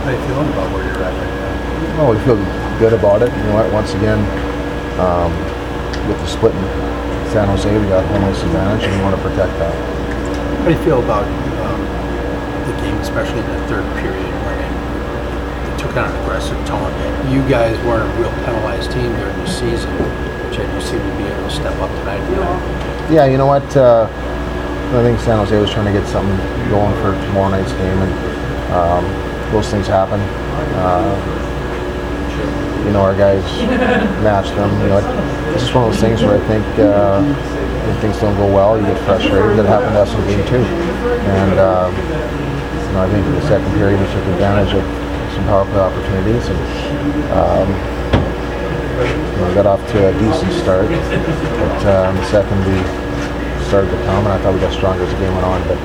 How you feeling about where you're at right now? Oh, we feel good about it. You know what? Once again, um, with the split in San Jose, we got home ice advantage, and we want to protect that. How do you feel about um, the game, especially in the third period when it, it took on an aggressive tone? You guys weren't a real penalized team during the season, which you seem to be able to step up tonight. Yeah, you know what? Uh, I think San Jose was trying to get something going for tomorrow night's game, and um, those things happen. Uh, you know, our guys matched them. You know, it's just one of those things where I think uh, when things don't go well, you get frustrated. That happened to us in game two, and um, you know, I think in the second period we took advantage of some power play opportunities and. Um, you know, got off to a decent start, but uh, in the second we started to come, and I thought we got stronger as the game went on. But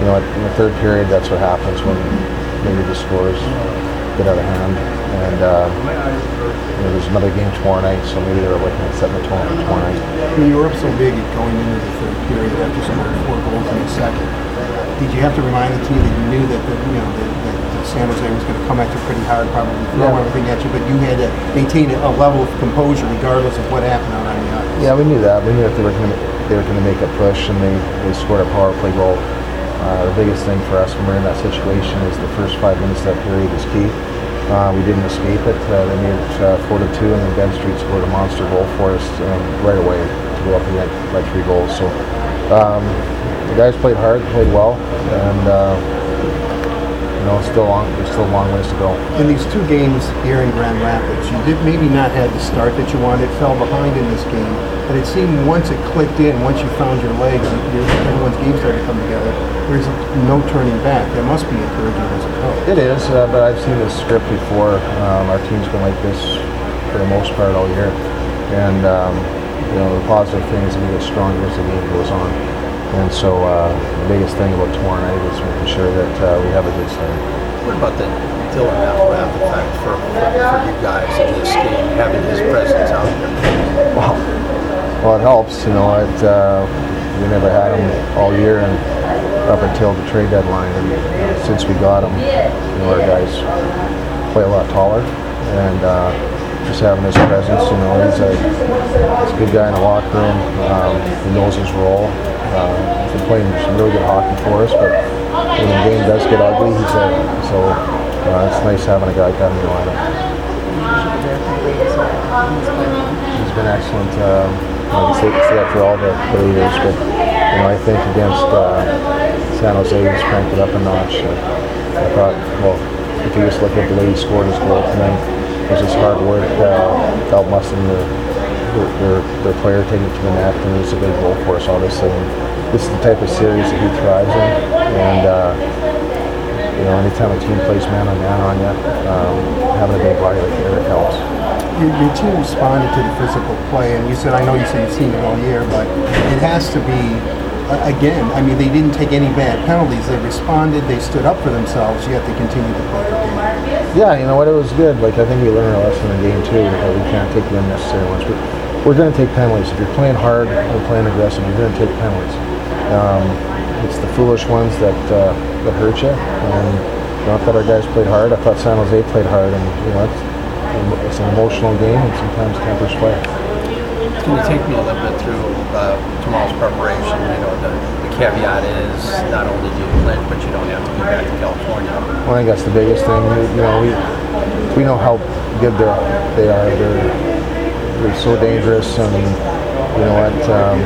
you know, in the third period, that's what happens when maybe the scores get out of hand. And uh, you know, there's another game tomorrow night, so maybe they're looking at setting the tone tomorrow night. I mean, you were up so big going into the third period after scoring four goals in the second. Did you have to remind the team that you knew that, the, you know, that, that San Jose was going to come at you pretty hard, probably throw Yeah. everything at you, but you had to maintain a level of composure regardless of what happened on the ice? Yeah, we knew that. We knew that they were going to they were going to make a push, and they, they scored a power play goal. Uh, the biggest thing for us when we're in that situation is the first five minutes of that period is key. Uh, we didn't escape it. Uh, they made it uh, four to two, and then Ben Street scored a monster goal for us um, right away to go up again by three goals. So um, the guys played hard, played well, and uh, you know, it's still long. There's still a long ways to go. In these two games here in Grand Rapids, you did maybe not have the start that you wanted, fell behind in this game, but it seemed once it clicked in, once you found your legs, you, everyone's game started to come together. There's no turning back. That must be encouraging as a coach. It is, uh, but I've seen this script before. Um, our team's been like this for the most part all year, and um, you know the positive thing is that we get stronger as the game goes on. And so uh, the biggest thing about tomorrow night is making sure that uh, we have a good start. What about the Dylan McIlrath effect for, for, for you guys in this game, having his presence out there? Well, well, it helps. You know, it, uh, we never had him all year, and up until the trade deadline, and since we got him, you know, our guys play a lot taller, and uh, just having his presence, you know, he's a, he's a good guy in the locker room. Um, he knows his role. Uh, he's been playing some really good hockey for us, but when the game does get ugly, he's there. So uh, it's nice having a guy that in your lineup. He's been excellent. Um, I can say, say that for all the, the leaders, but you know, I think against uh, San Jose, he's cranked it up a notch. Uh, I thought, well, if you just look at the way he scored his goal tonight, it was his hard work uh, muscle their, their, their player take it to the net, and it was a big goal for us, obviously. And this is the type of series that he thrives in, and uh, you know, anytime a team plays man on man on you, um, having a big body like Eric helps. Your, your team responded to the physical play, and you said, I know you said you've seen it all year, but it has to be, again, I mean, they didn't take any bad penalties. They responded, they stood up for themselves, yet they continued to play their game. Yeah, you know what? It was good. Like I think we learned a lesson in game two that we can't take the unnecessary ones. But we're going to take penalties. If you're playing hard or playing aggressive, you're going to take penalties. Um, it's the foolish ones that uh, that hurt you. And you know, I thought our guys played hard. I thought San Jose played hard, and you know, it's, it's an emotional game, and sometimes tempers play. Can you take me a little bit through uh, tomorrow's preparation? You know, the, the caveat is not only do you clinch, but you don't have to go back to California. Well, I think that's the biggest thing. We- You know, we we know how good they're they are. They're they're so dangerous, and you know what? Um,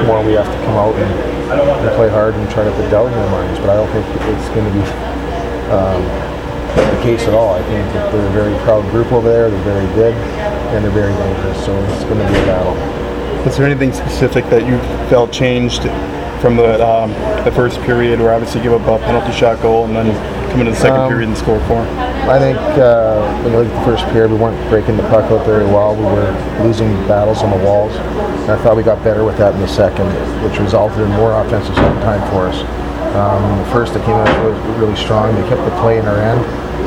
tomorrow we have to come out and, and play hard and try to put doubt in their minds. But I don't think it's going to be um, the case at all. I think that they're a very proud group over there. They're very good, and they're very dangerous. So it's going to be a battle. Was there anything specific that you felt changed from the um, the first period, where obviously you give up a penalty shot goal and then come into the second Um, period and score four? I think uh, when you look at the first period, we weren't breaking the puck out very well. We were losing battles on the walls. And I thought we got better with that in the second, which resulted in more offensive time for us. Um, the first, they came out really, really strong. They kept the play in our end.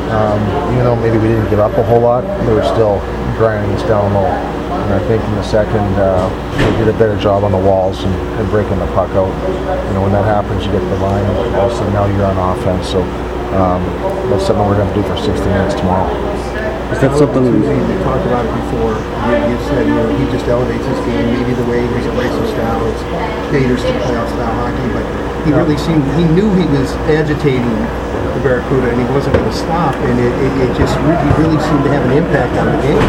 Um, even though maybe we didn't give up a whole lot, they were still grinding us down low. And I think in the second, uh, we did a better job on the walls and, and breaking the puck out. You know, when that happens, you get the line, and all of a sudden now you're on offense. So um, that's something we're going to do for 60 minutes tomorrow. Is that something? We talked about it before. You, you said, you know, he just elevates his game, maybe the way he plays his style, it's caters to playoff style hockey, but he really seemed, he knew he was agitating the Barracuda and he wasn't going to stop, and it, it, it just, re- he really seemed to have an impact on the game.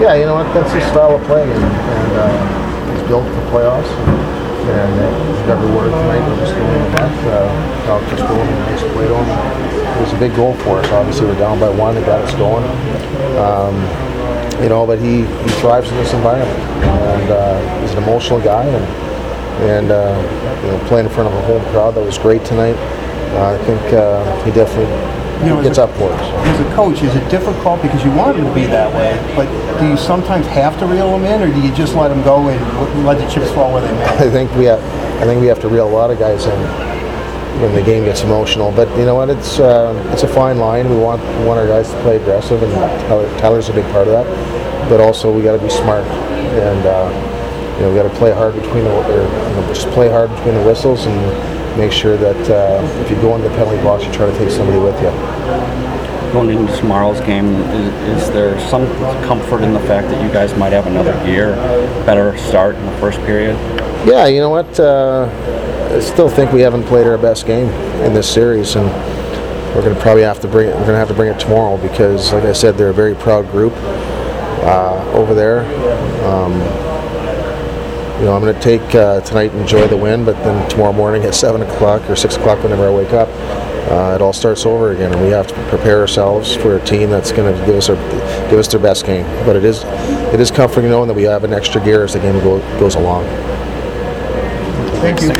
Yeah, you know what? That's his style of play, and, and uh, he's built for playoffs. And uh, every word tonight was just going in the net. Uh, out just going nice play him. It was a big goal for us. Obviously, we're down by one. They got us going. Um, you know, but he, he thrives in this environment, and uh, he's an emotional guy, and and uh, you know, playing in front of a home crowd that was great tonight. Uh, I think uh, he definitely You know, gets a- up for us. As a coach, is it difficult because you want him to be that way, but do you sometimes have to reel him in, or do you just let him go and let the chips fall where they may? I think we have, I think we have to reel a lot of guys in when the game gets emotional. But you know what? It's uh, it's a fine line. We want we want our guys to play aggressive, and Tyler, Tyler's a big part of that. But also we got to be smart, and uh, you know we got to play hard between the or, you know, just play hard between the whistles and make sure that uh, if you go into the penalty box, you try to take somebody with you. Going into tomorrow's game, is, is there some comfort in the fact that you guys might have another gear, better start in the first period? Yeah, you know what? Uh, I still think we haven't played our best game in this series, and we're going to probably have to bring it. We're going to have to bring it tomorrow because, like I said, they're a very proud group uh, over there. Um, you know, I'm going to take uh, tonight, and enjoy the win, but then tomorrow morning at seven o'clock or six o'clock, whenever I wake up, uh, it all starts over again, and we have to prepare ourselves for a team that's going to give us our, give us their best game. But it is it is comforting knowing that we have an extra gear as the game go, goes along. Thank you.